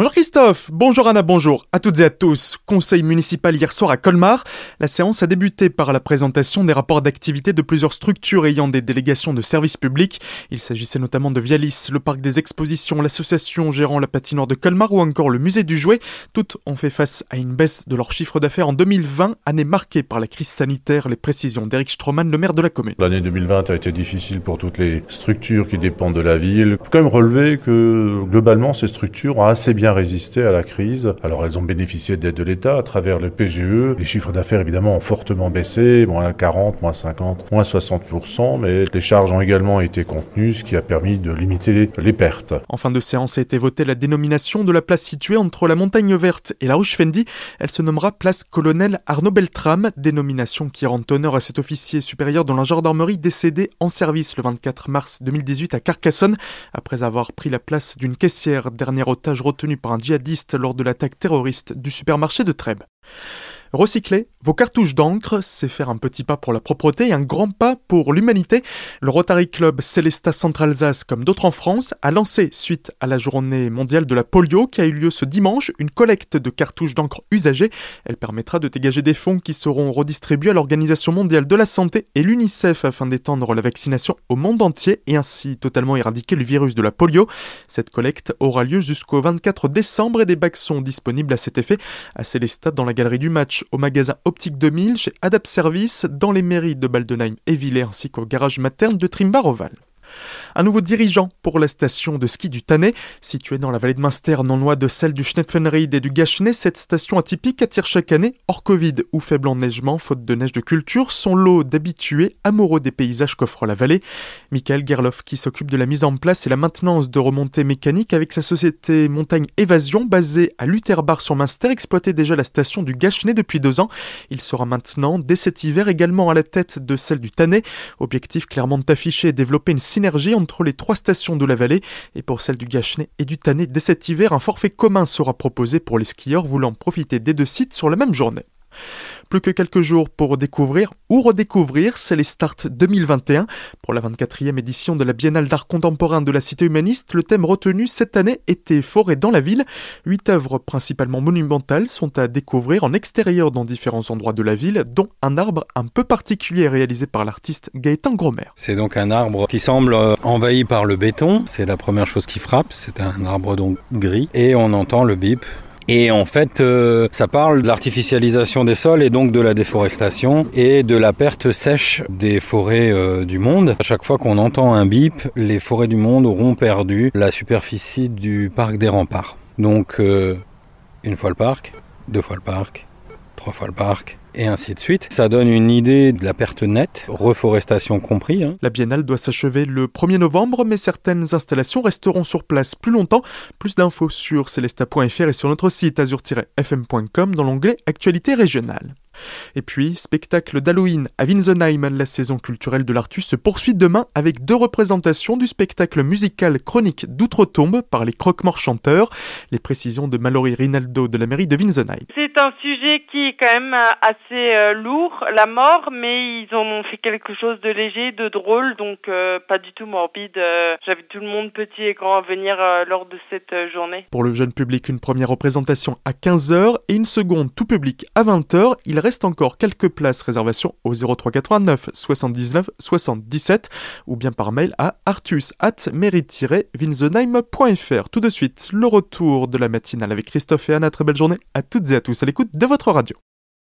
Bonjour Christophe, bonjour Anna, bonjour à toutes et à tous. Conseil municipal hier soir à Colmar. La séance a débuté par la présentation des rapports d'activité de plusieurs structures ayant des délégations de services publics. Il s'agissait notamment de Vialis, le parc des expositions, l'association gérant la patinoire de Colmar ou encore le musée du jouet. Toutes ont fait face à une baisse de leur chiffre d'affaires en 2020, année marquée par la crise sanitaire. Les précisions d'Eric Stroman, le maire de la commune. L'année 2020 a été difficile pour toutes les structures qui dépendent de la ville. Il faut quand même relever que globalement ces structures ont assez bien bien résisté à la crise. Alors elles ont bénéficié d'aide de l'État à travers le PGE. Les chiffres d'affaires évidemment ont fortement baissé, moins 40, moins 50, moins 60%, mais les charges ont également été contenues, ce qui a permis de limiter les, pertes. En fin de séance a été votée la dénomination de la place située entre la montagne verte et la Rouge Fendi. Elle se nommera place colonel Arnaud Beltram, dénomination qui rend honneur à cet officier supérieur dans la gendarmerie décédé en service le 24 mars 2018 à Carcassonne après avoir pris la place d'une caissière, dernier otage retenu par un djihadiste lors de l'attaque terroriste du supermarché de Trèbes. Recycler vos cartouches d'encre, c'est faire un petit pas pour la propreté et un grand pas pour l'humanité. Le Rotary Club Célestat Centre-Alsace, comme d'autres en France, a lancé, suite à la journée mondiale de la polio qui a eu lieu ce dimanche, une collecte de cartouches d'encre usagées. Elle permettra de dégager des fonds qui seront redistribués à l'Organisation mondiale de la santé et l'UNICEF afin d'étendre la vaccination au monde entier et ainsi totalement éradiquer le virus de la polio. Cette collecte aura lieu jusqu'au 24 décembre et des bacs sont disponibles à cet effet à Célestat dans la galerie du match au magasin Optique 2000, chez Adapt Service, dans les mairies de Baldenheim et Villers ainsi qu'au garage materne de Trimbar-Oval. Un nouveau dirigeant pour la station de ski du Tannet, située dans la vallée de Münster, non loin de celle du Schnepfenried et du Gachenay. Cette station atypique attire chaque année, hors Covid ou faible enneigement, faute de neige de culture, son lot d'habitués amoureux des paysages qu'offre la vallée. Michael Gerloff, qui s'occupe de la mise en place et la maintenance de remontées mécaniques avec sa société Montagne Évasion, basée à Lutherbar sur Münster, exploitait déjà la station du Gachenay depuis deux ans. Il sera maintenant, dès cet hiver, également à la tête de celle du Tannet. Objectif clairement affiché développer une entre les trois stations de la vallée. Et pour celle du Gachenay et du Tannet, dès cet hiver, un forfait commun sera proposé pour les skieurs voulant profiter des deux sites sur la même journée. Plus que quelques jours pour découvrir ou redécouvrir, c'est les Start 2021. Pour la 24e édition de la Biennale d'art contemporain de la Cité humaniste, le thème retenu cette année était Forêt dans la ville. Huit œuvres principalement monumentales sont à découvrir en extérieur dans différents endroits de la ville, dont un arbre un peu particulier réalisé par l'artiste Gaëtan Gromer. C'est donc un arbre qui semble euh, envahi par le béton, c'est la première chose qui frappe, c'est un arbre donc gris, et on entend le bip et en fait, euh, ça parle de l'artificialisation des sols et donc de la déforestation et de la perte sèche des forêts euh, du monde. À chaque fois qu'on entend un bip, les forêts du monde auront perdu la superficie du parc des remparts. Donc, euh, une fois le parc, deux fois le parc, trois fois le parc, et ainsi de suite. Ça donne une idée de la perte nette, reforestation compris. Hein. La biennale doit s'achever le 1er novembre, mais certaines installations resteront sur place plus longtemps. Plus d'infos sur celesta.fr et sur notre site azur-fm.com dans l'onglet Actualité régionale. Et puis, spectacle d'Halloween à Winsenheim, la saison culturelle de l'Artus se poursuit demain avec deux représentations du spectacle musical chronique d'Outre-Tombe par les Croque-Morts chanteurs. Les précisions de Mallory Rinaldo de la mairie de Winsenheim. C'est un sujet qui est quand même euh, assez euh, lourd, la mort, mais ils en ont fait quelque chose de léger, de drôle, donc euh, pas du tout morbide. J'avais tout le monde, petit et grand, à venir lors de cette journée. Pour le jeune public, une première représentation à 15h et une seconde tout public à 20h. Il reste encore quelques places réservation au 0389 79 77 ou bien par mail à artus at winsenheim.fr. Tout de suite, le retour de la matinale avec Christophe et Anna. Très belle journée à toutes et à tous à l'écoute de votre radio.